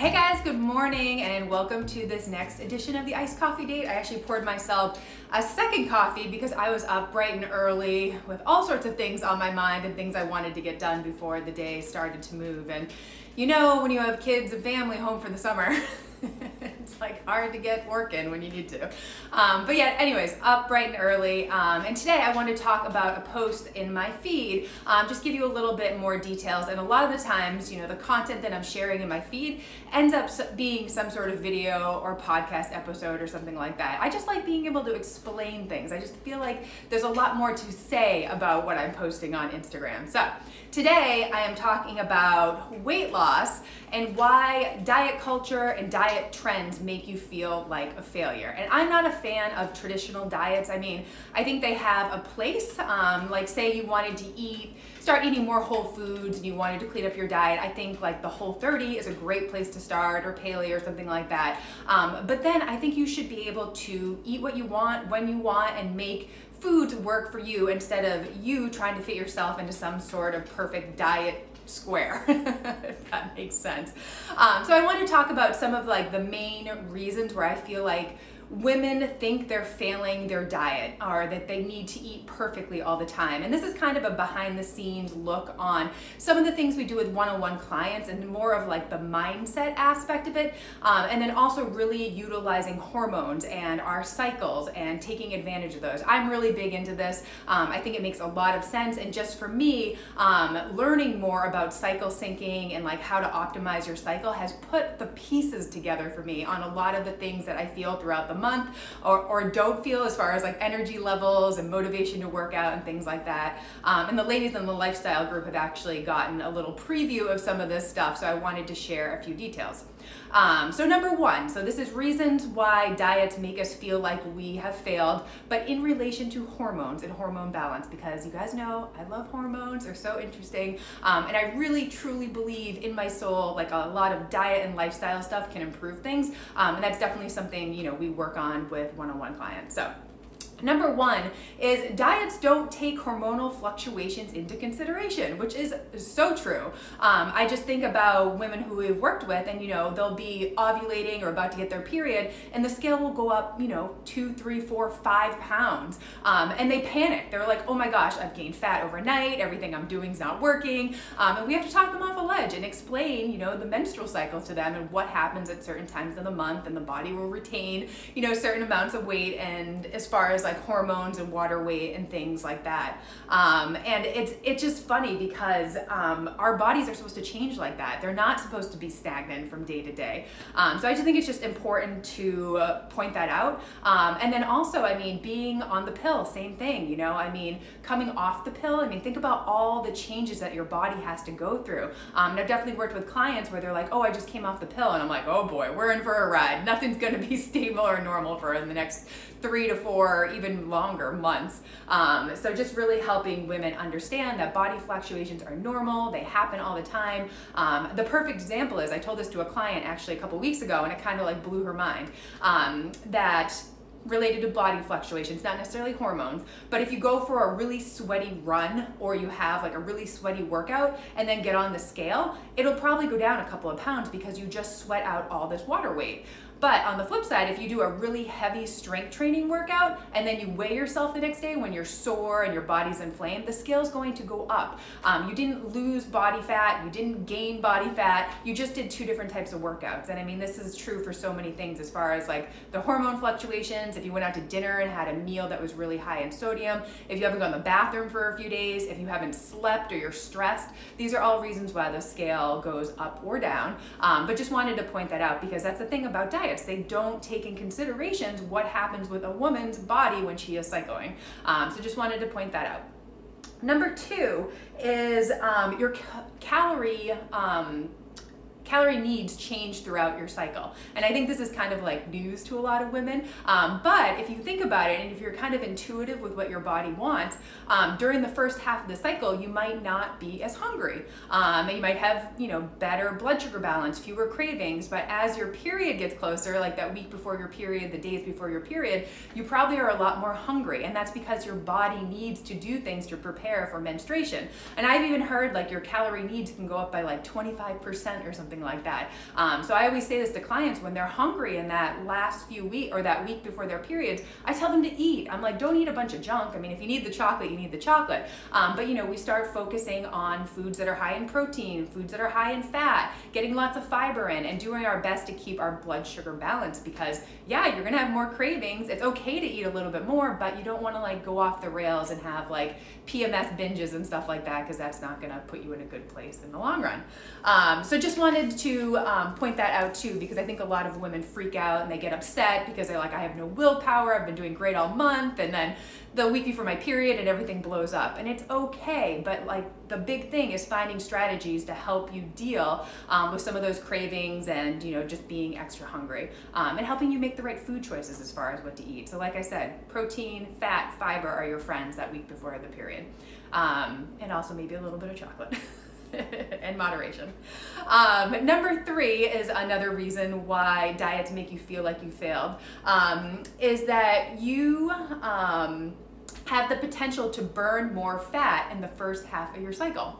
Hey guys, good morning and welcome to this next edition of the Iced Coffee Date. I actually poured myself a second coffee because I was up bright and early with all sorts of things on my mind and things I wanted to get done before the day started to move. And you know, when you have kids and family home for the summer, it's like hard to get working when you need to. Um, but yeah, anyways, up bright and early. Um, and today I want to talk about a post in my feed, um, just give you a little bit more details. And a lot of the times, you know, the content that I'm sharing in my feed ends up being some sort of video or podcast episode or something like that. I just like being able to explain things. I just feel like there's a lot more to say about what I'm posting on Instagram. So today I am talking about weight loss and why diet culture and diet trends make you feel like a failure. And I'm not a fan of traditional diets. I mean, I think they have a place. Um, like, say you wanted to eat, start eating more whole foods and you wanted to clean up your diet, I think like the Whole 30 is a great place to start or paleo or something like that. Um, but then I think you should be able to eat what you want, when you want, and make foods work for you instead of you trying to fit yourself into some sort of perfect diet square, if that makes sense. Um, so I want to talk about some of like the main reasons where I feel like women think they're failing their diet or that they need to eat perfectly all the time. And this is kind of a behind the scenes look on some of the things we do with one on one clients and more of like the mindset aspect of it. Um, and then also really utilizing hormones and our cycles and taking advantage of those. I'm really big into this. Um, I think it makes a lot of sense. And just for me, um, learning more about cycle syncing and like how to optimize your cycle has put the pieces together for me on a lot of the things that I feel throughout the month or, or don't feel as far as like energy levels and motivation to work out and things like that. Um, and the ladies in the lifestyle group have actually gotten a little preview of some of this stuff, so I wanted to share a few details. Um, so, number one, so this is reasons why diets make us feel like we have failed, but in relation to hormones and hormone balance, because you guys know I love hormones, they're so interesting. Um, and I really truly believe in my soul, like a lot of diet and lifestyle stuff can improve things. Um, and that's definitely something, you know, we work on with one on one clients. So, Number one is diets don't take hormonal fluctuations into consideration, which is so true. Um, I just think about women who we've worked with, and you know, they'll be ovulating or about to get their period, and the scale will go up, you know, two, three, four, five pounds. Um, and they panic. They're like, oh my gosh, I've gained fat overnight, everything I'm doing is not working. Um, and we have to talk them off a ledge and explain, you know, the menstrual cycle to them and what happens at certain times of the month, and the body will retain, you know, certain amounts of weight. And as far as like like hormones and water weight and things like that. Um, and it's it's just funny because um, our bodies are supposed to change like that. They're not supposed to be stagnant from day to day. Um, so I just think it's just important to point that out. Um, and then also, I mean, being on the pill, same thing. You know, I mean, coming off the pill. I mean, think about all the changes that your body has to go through. Um, and I've definitely worked with clients where they're like, "Oh, I just came off the pill," and I'm like, "Oh boy, we're in for a ride. Nothing's going to be stable or normal for in the next three to four, even longer months. Um, so just really helping women understand that body fluctuations are normal, they happen all the time. Um, the perfect example is I told this to a client actually a couple weeks ago, and it kind of like blew her mind um, that related to body fluctuations, not necessarily hormones, but if you go for a really sweaty run or you have like a really sweaty workout and then get on the scale, it'll probably go down a couple of pounds because you just sweat out all this water weight. But on the flip side, if you do a really heavy strength training workout and then you weigh yourself the next day when you're sore and your body's inflamed, the scale's going to go up. Um, you didn't lose body fat, you didn't gain body fat, you just did two different types of workouts. And I mean, this is true for so many things as far as like the hormone fluctuations, if you went out to dinner and had a meal that was really high in sodium, if you haven't gone to the bathroom for a few days, if you haven't slept or you're stressed, these are all reasons why the scale goes up or down. Um, but just wanted to point that out because that's the thing about diet diets. They don't take in considerations what happens with a woman's body when she is cycling. Um, so just wanted to point that out. Number two is um, your ca- calorie um, calorie needs change throughout your cycle. And I think this is kind of like news to a lot of women. Um, but if you think about it, and if you're kind of intuitive with what your body wants, um, during the first half of the cycle, you might not be as hungry. Um, and you might have, you know, better blood sugar balance, fewer cravings. But as your period gets closer, like that week before your period, the days before your period, you probably are a lot more hungry. And that's because your body needs to do things to prepare for menstruation. And I've even heard like your calorie needs can go up by like 25% or something like that. Um, so I always say this to clients when they're hungry in that last few week or that week before their periods, I tell them to eat. I'm like, don't eat a bunch of junk. I mean, if you need the chocolate, you need the chocolate. Um, but you know, we start focusing on foods that are high in protein, foods that are high in fat, getting lots of fiber in, and doing our best to keep our blood sugar balanced because yeah, you're gonna have more cravings. It's okay to eat a little bit more, but you don't want to like go off the rails and have like PMS binges and stuff like that because that's not gonna put you in a good place in the long run. Um, so just wanted to um, point that out too because I think a lot of women freak out and they get upset because they're like, I have no willpower. I've been doing great all month, and then the week before my period and everything blows up. And it's okay, but like the big thing is finding strategies to help you deal um, with some of those cravings and you know just being extra hungry um, and helping you make the right food choices as far as what to eat. So like I said, protein, fat, fiber are your friends that week before the period, um, and also maybe a little bit of chocolate. and moderation. Um, number three is another reason why diets make you feel like you failed, um, is that you um, have the potential to burn more fat in the first half of your cycle.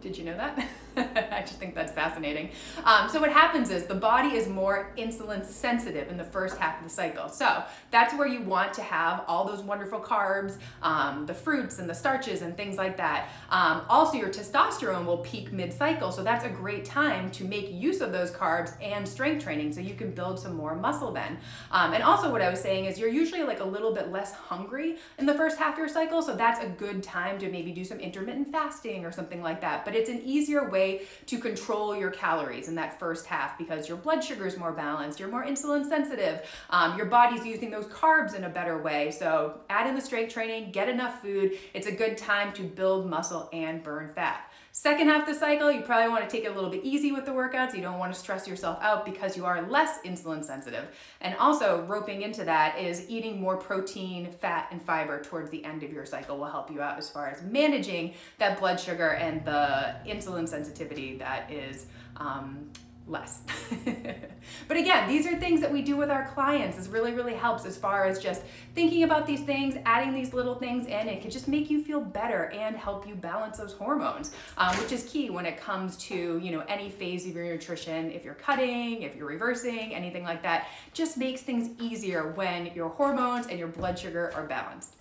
Did you know that? I just think that's fascinating. Um, so what happens is the body is more insulin sensitive in the first half of the cycle. So that's where you want to have all those wonderful carbs, um, the fruits and the starches and things like that. Um, also, your testosterone will peak mid-cycle, so that's a great time to make use of those carbs and strength training, so you can build some more muscle then. Um, and also, what I was saying is you're usually like a little bit less hungry in the first half of your cycle, so that's a good time to maybe do some intermittent fasting or something like that. But it's an easier way way to control your calories in that first half because your blood sugar is more balanced, you're more insulin sensitive, um, your body's using those carbs in a better way. So add in the strength training, get enough food. It's a good time to build muscle and burn fat. Second half of the cycle, you probably want to take it a little bit easy with the workouts. You don't want to stress yourself out because you are less insulin sensitive. And also, roping into that is eating more protein, fat, and fiber towards the end of your cycle will help you out as far as managing that blood sugar and the insulin sensitivity that is um, less. but again, these are things that we do with our clients. This really, really helps as far as just thinking about these things, adding these little things in. It can just make you feel better and help you balance those hormones, um, which is key when it comes to you know any phase of your nutrition. If you're cutting, if you're reversing, anything like that, just makes things easier when your hormones and your blood sugar are balanced.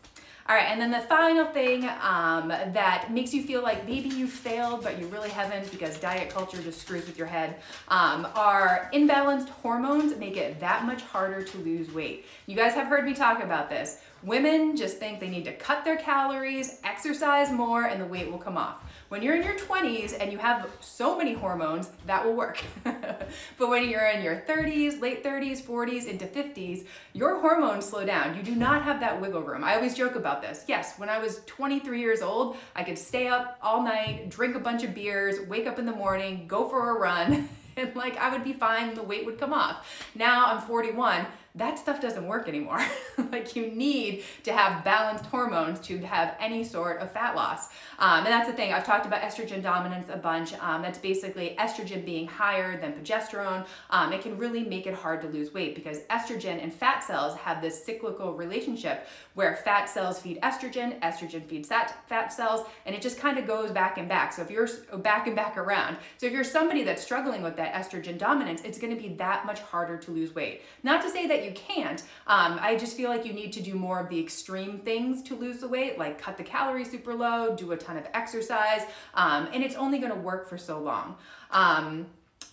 All right, and then the final thing um, that makes you feel like maybe you failed, but you really haven't because diet culture just screws with your head, um, are imbalanced hormones make it that much harder to lose weight. You guys have heard me talk about this. Women just think they need to cut their calories, exercise more, and the weight will come off. When you're in your 20s and you have so many hormones, that will work. but when you're in your 30s, late 30s, 40s, into 50s, your hormones slow down. You do not have that wiggle room. I always joke about this. Yes, when I was 23 years old, I could stay up all night, drink a bunch of beers, wake up in the morning, go for a run. and like I would be fine, the weight would come off. Now I'm 41 that stuff doesn't work anymore. like you need to have balanced hormones to have any sort of fat loss. Um, and that's the thing. I've talked about estrogen dominance a bunch. Um, that's basically estrogen being higher than progesterone. Um, it can really make it hard to lose weight because estrogen and fat cells have this cyclical relationship where fat cells feed estrogen, estrogen feeds fat, fat cells, and it just kind of goes back and back. So if you're back and back around, so if you're somebody that's struggling with that estrogen dominance, it's going to be that much harder to lose weight. Not to say that you can't. Um, I just feel like you need to do more of the extreme things to lose the weight, like cut the calories super low, do a ton of exercise, um, and it's only going to work for so long. Um,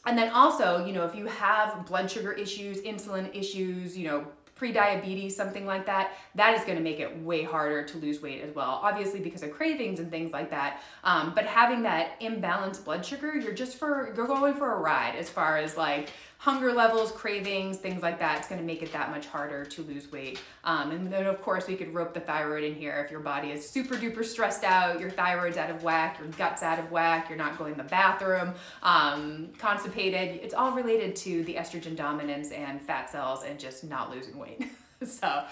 and then also, you know, if you have blood sugar issues, insulin issues, you know, pre-diabetes, something like that, that is going to make it way harder to lose weight as well. Obviously because of cravings and things like that. Um, but having that imbalanced blood sugar, you're just for you're going for a ride as far as like hunger levels, cravings, things like that. It's going to make it that much harder to lose weight. Um, and then, of course, we could rope the thyroid in here. If your body is super duper stressed out, your thyroid's out of whack, your gut's out of whack, you're not going to the bathroom, um, constipated, it's all related to the estrogen dominance and fat cells and just not losing weight. so,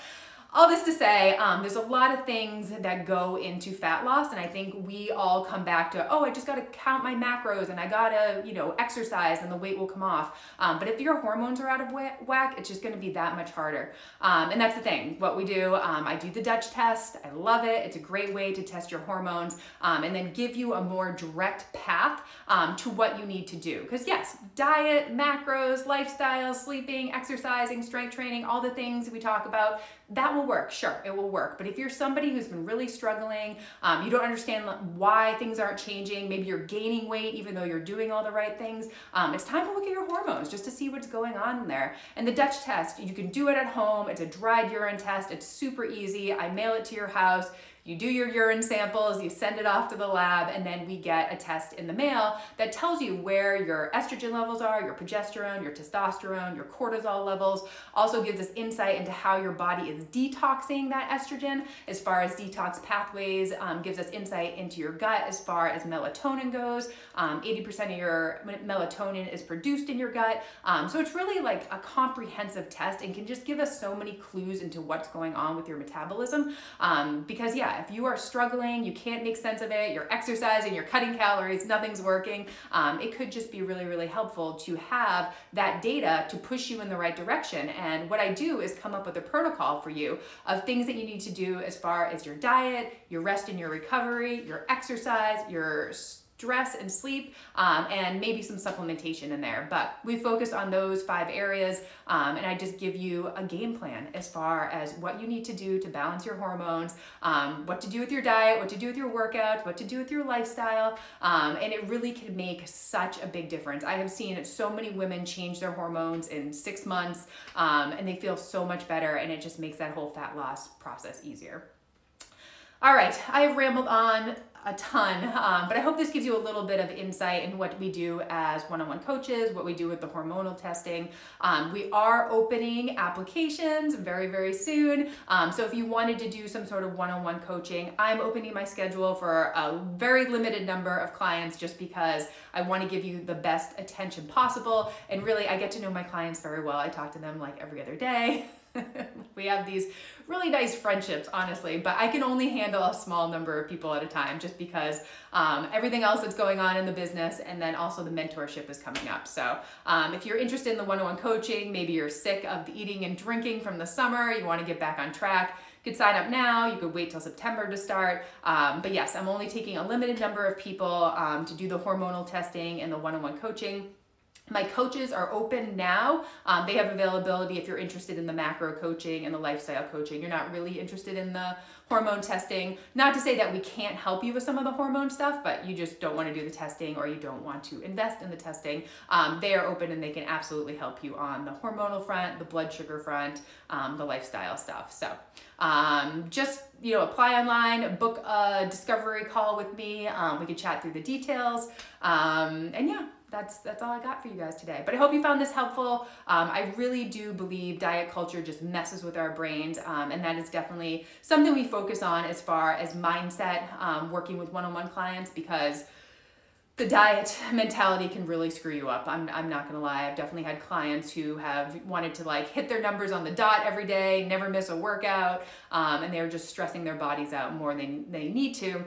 all this to say, um, there's a lot of things that go into fat loss, and I think we all come back to, oh, I just got to count my macros and I got to, you know, exercise and the weight will come off. Um, but if your hormones are out of whack, it's just going to be that much harder. Um, and that's the thing. What we do, um, I do the Dutch test. I love it. It's a great way to test your hormones um, and then give you a more direct path um, to what you need to do. Because yes, diet, macros, lifestyle, sleeping, exercising, strength training, all the things we talk about that will work sure it will work. But if you're somebody who's been really struggling um, you don't understand why things aren't changing maybe you're gaining weight even though you're doing all the right things um, it's time to look at your hormones just to see what's going on there. And the dutch test you can do it at home. It's a dried urine test. It's super easy. I mail it to your house you do your urine samples, you send it off to the lab, and then we get a test in the mail that tells you where your estrogen levels are, your progesterone, your testosterone, your cortisol levels. Also gives us insight into how your body is detoxing that estrogen as far as detox pathways, um, gives us insight into your gut as far as melatonin goes. Um, 80% of your melatonin is produced in your gut. Um, so it's really like a comprehensive test and can just give us so many clues into what's going on with your metabolism. Um, because, yeah, if you are struggling, you can't make sense of it, you're exercising, you're cutting calories, nothing's working, um, it could just be really, really helpful to have that data to push you in the right direction. And what I do is come up with a protocol for you of things that you need to do as far as your diet, your rest and your recovery, your exercise, your stress and sleep, um, and maybe some supplementation in there. But we focus on those five areas, um, and I just give you a game plan as far as what you need to do to balance your hormones, um, what to do with your diet, what to do with your workouts, what to do with your lifestyle, um, and it really can make such a big difference. I have seen so many women change their hormones in six months, um, and they feel so much better, and it just makes that whole fat loss process easier. All right, I've rambled on a ton, um, but I hope this gives you a little bit of insight in what we do as one on one coaches, what we do with the hormonal testing. Um, we are opening applications very, very soon. Um, so if you wanted to do some sort of one on one coaching, I'm opening my schedule for a very limited number of clients just because I want to give you the best attention possible. And really, I get to know my clients very well. I talk to them like every other day. we have these really nice friendships, honestly, but I can only handle a small number of people at a time just because um, everything else that's going on in the business and then also the mentorship is coming up. So um, if you're interested in the one on one coaching, maybe you're sick of the eating and drinking from the summer, you want to get back on track. You could sign up now. You could wait till September to start. Um, but yes, I'm only taking a limited number of people um, to do the hormonal testing and the one on one coaching. My coaches are open now. Um, they have availability if you're interested in the macro coaching and the lifestyle coaching. You're not really interested in the hormone testing. Not to say that we can't help you with some of the hormone stuff, but you just don't want to do the testing or you don't want to invest in the testing. Um, they are open and they can absolutely help you on the hormonal front, the blood sugar front, um, the lifestyle stuff. So um, just you know apply online, book a discovery call with me. Um, we can chat through the details, um, and yeah that's that's all I got for you guys today. But I hope you found this helpful. Um, I really do believe diet culture just messes with our brains, um, and that is definitely something we focus on as far as mindset, um, working with one-on-one clients because the diet mentality can really screw you up. I'm, I'm not gonna lie. I've definitely had clients who have wanted to like hit their numbers on the dot every day, never miss a workout, um, and they're just stressing their bodies out more than they need to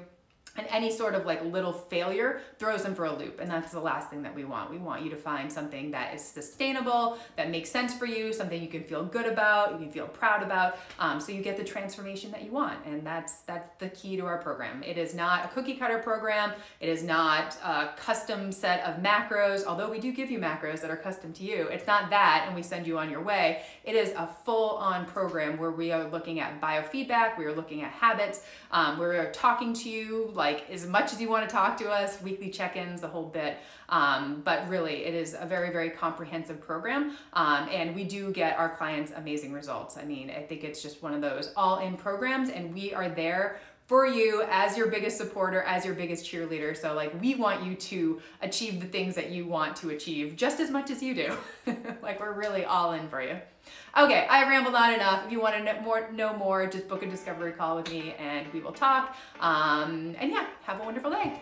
and any sort of like little failure throws them for a loop and that's the last thing that we want. We want you to find something that is sustainable that makes sense for you something you can feel good about you can feel proud about um, so you get the transformation that you want and that's that's the key to our program. It is not a cookie cutter program. It is not a custom set of macros although we do give you macros that are custom to you. It's not that and we send you on your way. It is a full on program where we are looking at biofeedback we are looking at habits um, we're talking to you like as much as you want to talk to us, weekly check ins, the whole bit. Um, but really, it is a very, very comprehensive program. Um, and we do get our clients amazing results. I mean, I think it's just one of those all in programs, and we are there for you as your biggest supporter, as your biggest cheerleader. So, like, we want you to achieve the things that you want to achieve just as much as you do. like, we're really all in for you. Okay, I've rambled on enough. If you want to know more, know more, just book a discovery call with me and we will talk. Um, and yeah, have a wonderful day.